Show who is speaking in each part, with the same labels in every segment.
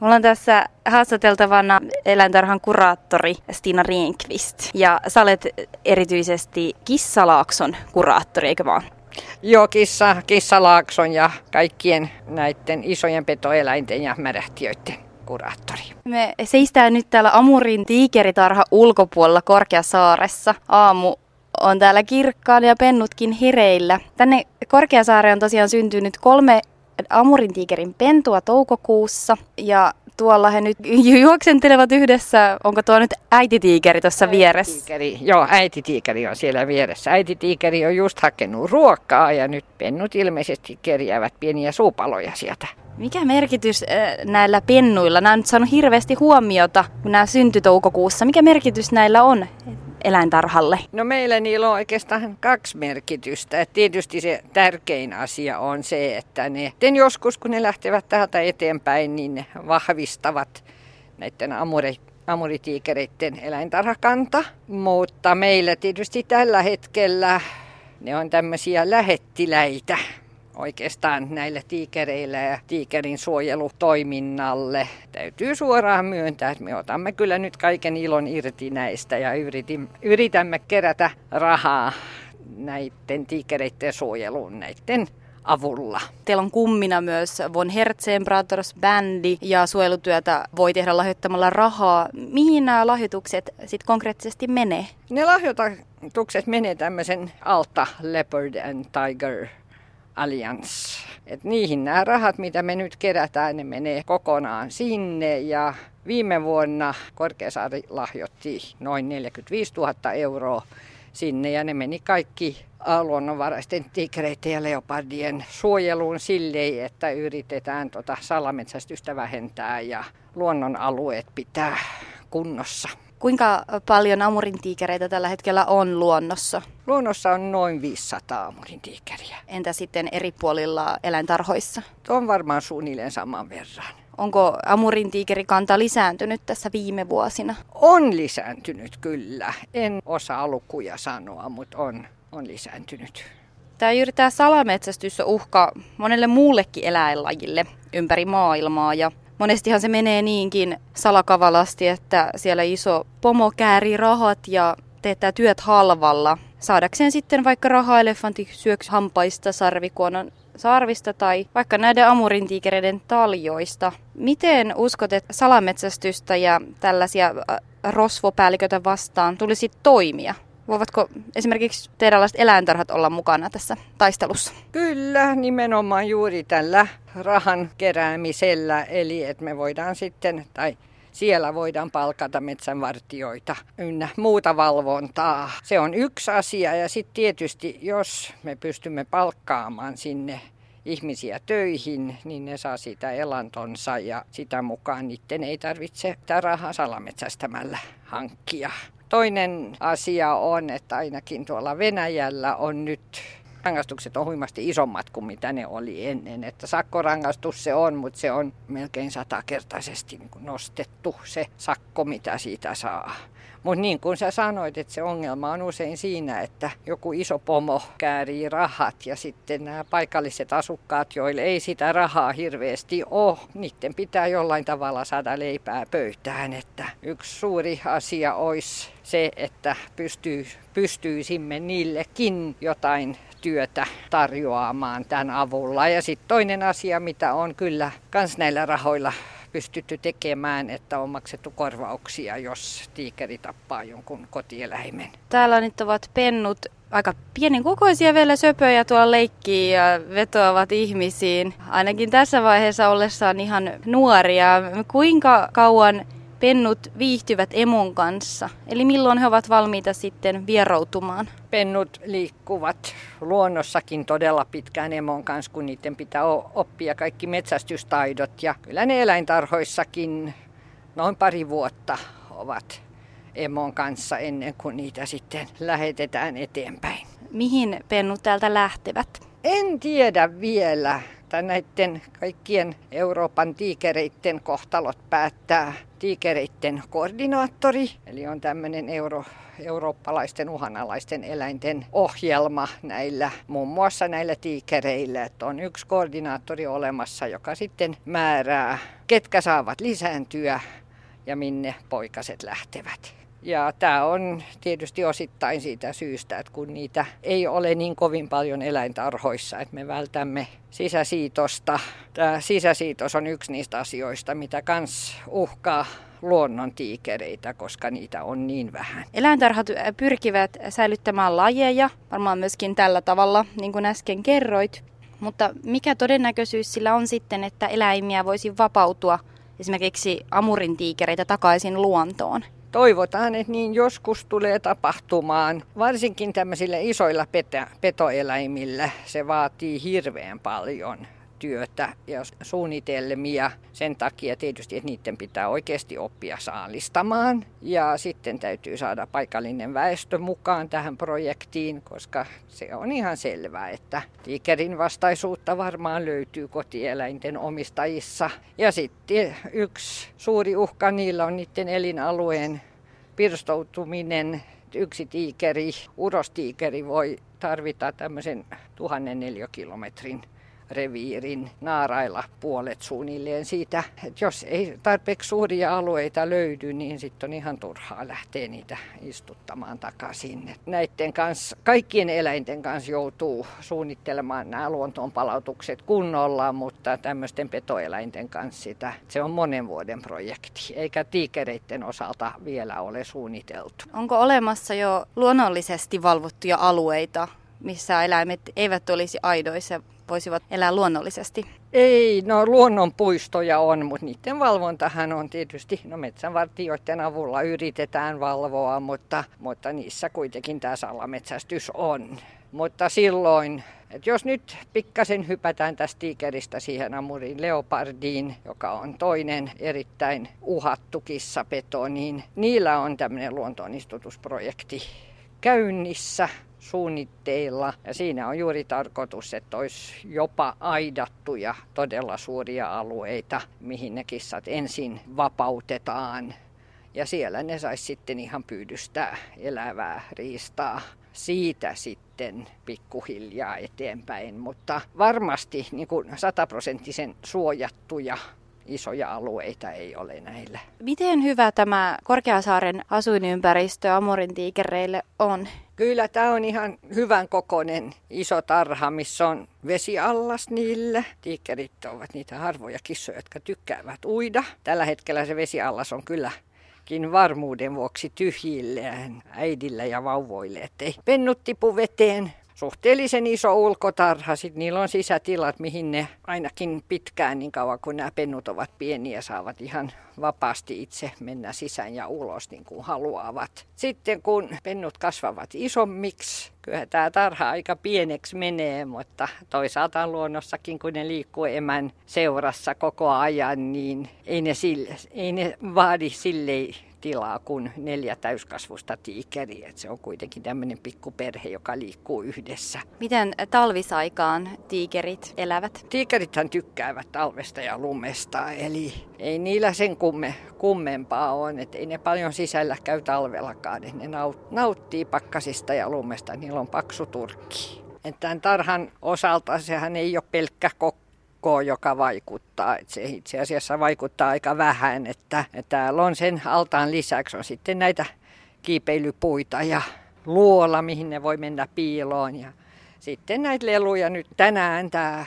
Speaker 1: Mulla on tässä haastateltavana eläintarhan kuraattori Stina Rienqvist. Ja sä olet erityisesti Kissalaakson kuraattori, eikö vaan?
Speaker 2: Joo, kissa, kissalaakson ja kaikkien näiden isojen petoeläinten ja märähtiöiden kuraattori.
Speaker 1: Me seistään nyt täällä Amurin tiikeritarha ulkopuolella Korkeasaaressa. Aamu on täällä kirkkaan ja pennutkin hereillä. Tänne Korkeasaareen on tosiaan syntynyt kolme Amurin tiikerin pentua toukokuussa ja tuolla he nyt juoksentelevat yhdessä. Onko tuo nyt äititiikeri tuossa vieressä?
Speaker 2: Joo, äititiikeri on siellä vieressä. Äititiikeri on just hakenut ruokaa ja nyt pennut ilmeisesti kerjäävät pieniä suupaloja sieltä.
Speaker 1: Mikä merkitys äh, näillä pennuilla? Nämä on nyt saanut hirveästi huomiota, kun nämä syntyi toukokuussa. Mikä merkitys näillä on eläintarhalle?
Speaker 2: No meillä niillä on oikeastaan kaksi merkitystä. Et tietysti se tärkein asia on se, että ne joskus kun ne lähtevät täältä eteenpäin, niin ne vahvistavat näiden amure, amuritiikereiden eläintarhakanta. Mutta meillä tietysti tällä hetkellä ne on tämmöisiä lähettiläitä oikeastaan näille tiikereille ja tiikerin suojelutoiminnalle. Täytyy suoraan myöntää, että me otamme kyllä nyt kaiken ilon irti näistä ja yritämme kerätä rahaa näiden tiikereiden suojeluun näiden avulla.
Speaker 1: Teillä on kummina myös Von Herzen Brothers bändi ja suojelutyötä voi tehdä lahjoittamalla rahaa. Mihin nämä lahjoitukset sitten konkreettisesti menee?
Speaker 2: Ne lahjoitukset menee tämmöisen alta Leopard and Tiger Alliance. Et niihin nämä rahat, mitä me nyt kerätään, ne menee kokonaan sinne ja viime vuonna Korkeasaari lahjoitti noin 45 000 euroa sinne ja ne meni kaikki luonnonvaraisten tigreiden ja leopardien suojeluun sille, että yritetään tota salametsästystä vähentää ja luonnonalueet pitää kunnossa.
Speaker 1: Kuinka paljon amurintiikereitä tällä hetkellä on luonnossa?
Speaker 2: Luonnossa on noin 500 amurintiikeriä.
Speaker 1: Entä sitten eri puolilla eläintarhoissa?
Speaker 2: On varmaan suunnilleen saman verran.
Speaker 1: Onko amurintiikerikanta lisääntynyt tässä viime vuosina?
Speaker 2: On lisääntynyt kyllä. En osaa lukuja sanoa, mutta on, on lisääntynyt.
Speaker 1: Tämä juuri tämä salametsästys on uhka monelle muullekin eläinlajille ympäri maailmaa ja monestihan se menee niinkin salakavalasti, että siellä iso pomo käärii rahat ja teettää työt halvalla. Saadakseen sitten vaikka rahaelefantti syöks hampaista, sarvikuonon sarvista tai vaikka näiden amurintiikereiden taljoista. Miten uskot, että salametsästystä ja tällaisia äh, rosvopäälliköitä vastaan tulisi toimia? Voivatko esimerkiksi teidänlaiset eläintarhat olla mukana tässä taistelussa?
Speaker 2: Kyllä, nimenomaan juuri tällä rahan keräämisellä, eli että me voidaan sitten, tai siellä voidaan palkata metsänvartioita ynnä muuta valvontaa. Se on yksi asia ja sitten tietysti jos me pystymme palkkaamaan sinne ihmisiä töihin, niin ne saa sitä elantonsa ja sitä mukaan niiden ei tarvitse tätä rahaa salametsästämällä hankkia. Toinen asia on, että ainakin tuolla Venäjällä on nyt rangaistukset on huimasti isommat kuin mitä ne oli ennen. Että sakkorangaistus se on, mutta se on melkein satakertaisesti niin nostettu se sakko, mitä siitä saa. Mutta niin kuin sä sanoit, että se ongelma on usein siinä, että joku iso pomo käärii rahat ja sitten nämä paikalliset asukkaat, joille ei sitä rahaa hirveästi ole, niiden pitää jollain tavalla saada leipää pöytään. Että yksi suuri asia olisi se, että pystyy, pystyisimme niillekin jotain työtä tarjoamaan tämän avulla. Ja sitten toinen asia, mitä on kyllä kans näillä rahoilla pystytty tekemään, että on maksettu korvauksia, jos tiikeri tappaa jonkun kotieläimen.
Speaker 1: Täällä nyt ovat pennut aika pienen kokoisia vielä söpöjä tuolla leikkii ja vetoavat ihmisiin. Ainakin tässä vaiheessa ollessaan ihan nuoria. Kuinka kauan pennut viihtyvät emon kanssa? Eli milloin he ovat valmiita sitten vieroutumaan?
Speaker 2: Pennut liikkuvat luonnossakin todella pitkään emon kanssa, kun niiden pitää oppia kaikki metsästystaidot. Ja kyllä ne eläintarhoissakin noin pari vuotta ovat emon kanssa ennen kuin niitä sitten lähetetään eteenpäin.
Speaker 1: Mihin pennut täältä lähtevät?
Speaker 2: En tiedä vielä että näiden kaikkien Euroopan tiikereiden kohtalot päättää tiikereiden koordinaattori, eli on tämmöinen euro, eurooppalaisten uhanalaisten eläinten ohjelma näillä, muun muassa näillä tiikereillä, että on yksi koordinaattori olemassa, joka sitten määrää, ketkä saavat lisääntyä ja minne poikaset lähtevät. Ja tämä on tietysti osittain siitä syystä, että kun niitä ei ole niin kovin paljon eläintarhoissa, että me vältämme sisäsiitosta. Tämä sisäsiitos on yksi niistä asioista, mitä kans uhkaa luonnon tiikereitä, koska niitä on niin vähän.
Speaker 1: Eläintarhat pyrkivät säilyttämään lajeja, varmaan myöskin tällä tavalla, niin kuin äsken kerroit. Mutta mikä todennäköisyys sillä on sitten, että eläimiä voisi vapautua esimerkiksi amurin tiikereitä takaisin luontoon?
Speaker 2: Toivotaan, että niin joskus tulee tapahtumaan. Varsinkin tämmöisillä isoilla petoeläimillä se vaatii hirveän paljon työtä ja suunnitelmia sen takia tietysti, että niiden pitää oikeasti oppia saalistamaan. Ja sitten täytyy saada paikallinen väestö mukaan tähän projektiin, koska se on ihan selvää, että tiikerin vastaisuutta varmaan löytyy kotieläinten omistajissa. Ja sitten yksi suuri uhka niillä on niiden elinalueen pirstoutuminen. Yksi tiikeri, urostiikeri voi tarvita tämmöisen tuhannen neliökilometrin reviirin naarailla puolet suunnilleen siitä, että jos ei tarpeeksi suuria alueita löydy, niin sitten on ihan turhaa lähteä niitä istuttamaan takaisin. Näiden kanssa, kaikkien eläinten kanssa joutuu suunnittelemaan nämä luontoon palautukset kunnolla, mutta tämmöisten petoeläinten kanssa sitä, se on monen vuoden projekti, eikä tiikereiden osalta vielä ole suunniteltu.
Speaker 1: Onko olemassa jo luonnollisesti valvottuja alueita, missä eläimet eivät olisi aidoissa voisivat elää luonnollisesti?
Speaker 2: Ei, no luonnonpuistoja on, mutta niiden valvontahan on tietysti, no metsänvartijoiden avulla yritetään valvoa, mutta, mutta niissä kuitenkin tämä salametsästys on. Mutta silloin, että jos nyt pikkasen hypätään tästä tiikeristä siihen Amurin leopardiin, joka on toinen erittäin uhattu kissapeto, niin niillä on tämmöinen luontoonistutusprojekti käynnissä suunnitteilla. Ja siinä on juuri tarkoitus, että olisi jopa aidattuja todella suuria alueita, mihin ne kissat ensin vapautetaan. Ja siellä ne saisi sitten ihan pyydystää elävää riistaa siitä sitten pikkuhiljaa eteenpäin, mutta varmasti niin kuin sataprosenttisen suojattuja isoja alueita ei ole näillä.
Speaker 1: Miten hyvä tämä Korkeasaaren asuinympäristö Amorin tiikereille on?
Speaker 2: Kyllä tämä on ihan hyvän kokoinen iso tarha, missä on vesiallas niille. Tiikerit ovat niitä harvoja kissoja, jotka tykkäävät uida. Tällä hetkellä se vesiallas on kyllä varmuuden vuoksi tyhjillään äidillä ja vauvoille, ettei pennut tipu veteen suhteellisen iso ulkotarha. Sitten niillä on sisätilat, mihin ne ainakin pitkään niin kauan kun nämä pennut ovat pieniä saavat ihan vapaasti itse mennä sisään ja ulos niin kuin haluavat. Sitten kun pennut kasvavat isommiksi, kyllä tämä tarha aika pieneksi menee, mutta toisaalta luonnossakin kun ne liikkuu emän seurassa koko ajan, niin ei ne, sille, ei ne vaadi silleen tilaa kuin neljä täyskasvusta tiikeriä. Et se on kuitenkin tämmöinen pikkuperhe, joka liikkuu yhdessä.
Speaker 1: Miten talvisaikaan tiikerit elävät?
Speaker 2: Tiikerithän tykkäävät talvesta ja lumesta, eli ei niillä sen kumme, kummempaa on, että ei ne paljon sisällä käy talvellakaan. Ne nauttii pakkasista ja lumesta, niillä on paksu turkki. Tämän tarhan osalta sehän ei ole pelkkä kokko joka vaikuttaa. Että se itse asiassa vaikuttaa aika vähän, että, että täällä on sen altaan lisäksi on sitten näitä kiipeilypuita ja luola, mihin ne voi mennä piiloon. Ja sitten näitä leluja nyt tänään tämä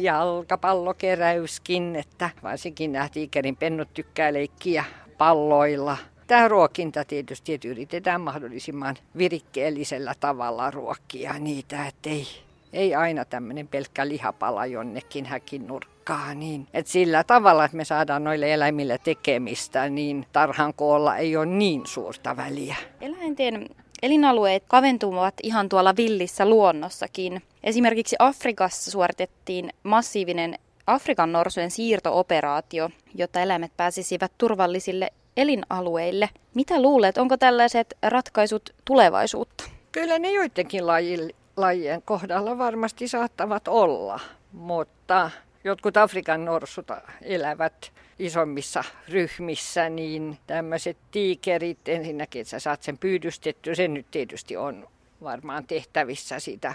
Speaker 2: jalkapallokeräyskin, että varsinkin nämä tiikerin pennut tykkää leikkiä palloilla. Tämä ruokinta tietysti, että yritetään mahdollisimman virikkeellisellä tavalla ruokkia niitä, ettei ei aina tämmöinen pelkkä lihapala jonnekin häkin nurkkaan. Niin. Et sillä tavalla, että me saadaan noille eläimille tekemistä, niin tarhan koolla ei ole niin suurta väliä.
Speaker 1: Eläinten elinalueet kaventuvat ihan tuolla villissä luonnossakin. Esimerkiksi Afrikassa suoritettiin massiivinen Afrikan norsujen siirtooperaatio, jotta eläimet pääsisivät turvallisille elinalueille. Mitä luulet, onko tällaiset ratkaisut tulevaisuutta?
Speaker 2: Kyllä ne joidenkin lajille, lajien kohdalla varmasti saattavat olla, mutta jotkut Afrikan norsut elävät isommissa ryhmissä, niin tämmöiset tiikerit, ensinnäkin, että sä saat sen pyydystetty, se nyt tietysti on varmaan tehtävissä sitä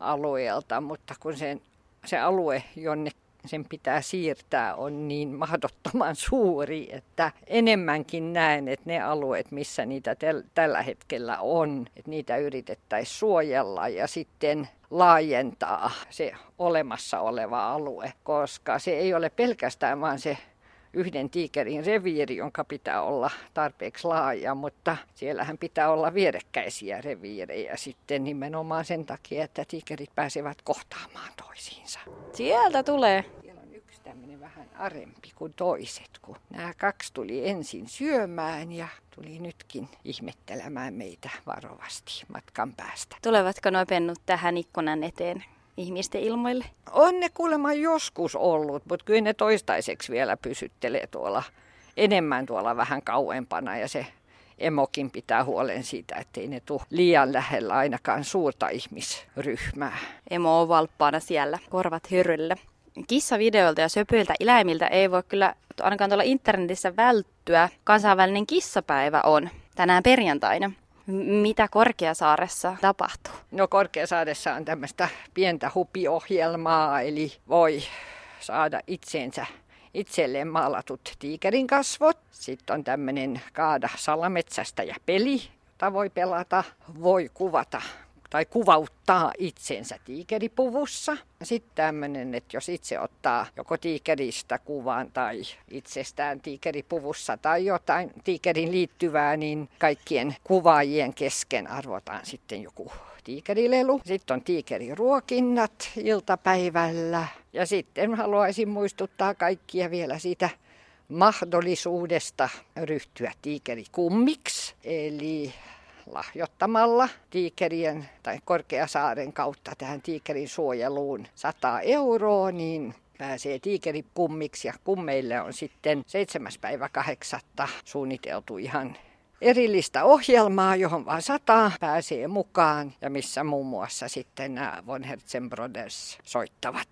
Speaker 2: alueelta, mutta kun sen, se alue, jonne sen pitää siirtää, on niin mahdottoman suuri, että enemmänkin näen, että ne alueet, missä niitä tel- tällä hetkellä on, että niitä yritettäisiin suojella ja sitten laajentaa se olemassa oleva alue, koska se ei ole pelkästään vaan se yhden tiikerin reviiri, jonka pitää olla tarpeeksi laaja, mutta siellähän pitää olla vierekkäisiä reviirejä sitten nimenomaan sen takia, että tiikerit pääsevät kohtaamaan toisiinsa.
Speaker 1: Sieltä tulee.
Speaker 2: Siellä on yksi tämmöinen vähän arempi kuin toiset, kun nämä kaksi tuli ensin syömään ja tuli nytkin ihmettelemään meitä varovasti matkan päästä.
Speaker 1: Tulevatko nuo pennut tähän ikkunan eteen? Ihmisten ilmoille?
Speaker 2: On ne kuulemma joskus ollut, mutta kyllä ne toistaiseksi vielä pysyttelee tuolla enemmän tuolla vähän kauempana ja se emokin pitää huolen siitä, ettei ne tule liian lähellä ainakaan suurta ihmisryhmää.
Speaker 1: Emo on valppaana siellä, korvat hyryllä. Kissavideolta ja söpöiltä eläimiltä ei voi kyllä ainakaan tuolla internetissä välttyä. Kansainvälinen kissapäivä on tänään perjantaina. Mitä Korkeasaaressa tapahtuu?
Speaker 2: No Korkeasaaressa on tämmöistä pientä hupiohjelmaa, eli voi saada itseensä itselleen maalatut tiikerin kasvot. Sitten on tämmöinen kaada salametsästä ja peli, jota voi pelata. Voi kuvata tai kuvauttaa itsensä tiikeripuvussa. Sitten tämmöinen, että jos itse ottaa joko tiikeristä kuvan tai itsestään tiikeripuvussa tai jotain tiikerin liittyvää, niin kaikkien kuvaajien kesken arvotaan sitten joku tiikerilelu. Sitten on tiikeriruokinnat iltapäivällä. Ja sitten haluaisin muistuttaa kaikkia vielä siitä mahdollisuudesta ryhtyä tiikerikummiksi. Eli lahjoittamalla tiikerien tai Korkeasaaren kautta tähän tiikerin suojeluun 100 euroa, niin pääsee tiikerikummiksi ja kummeille on sitten 7. päivä 8. suunniteltu ihan erillistä ohjelmaa, johon vaan sata pääsee mukaan ja missä muun muassa sitten nämä Von Herzen Brothers soittavat.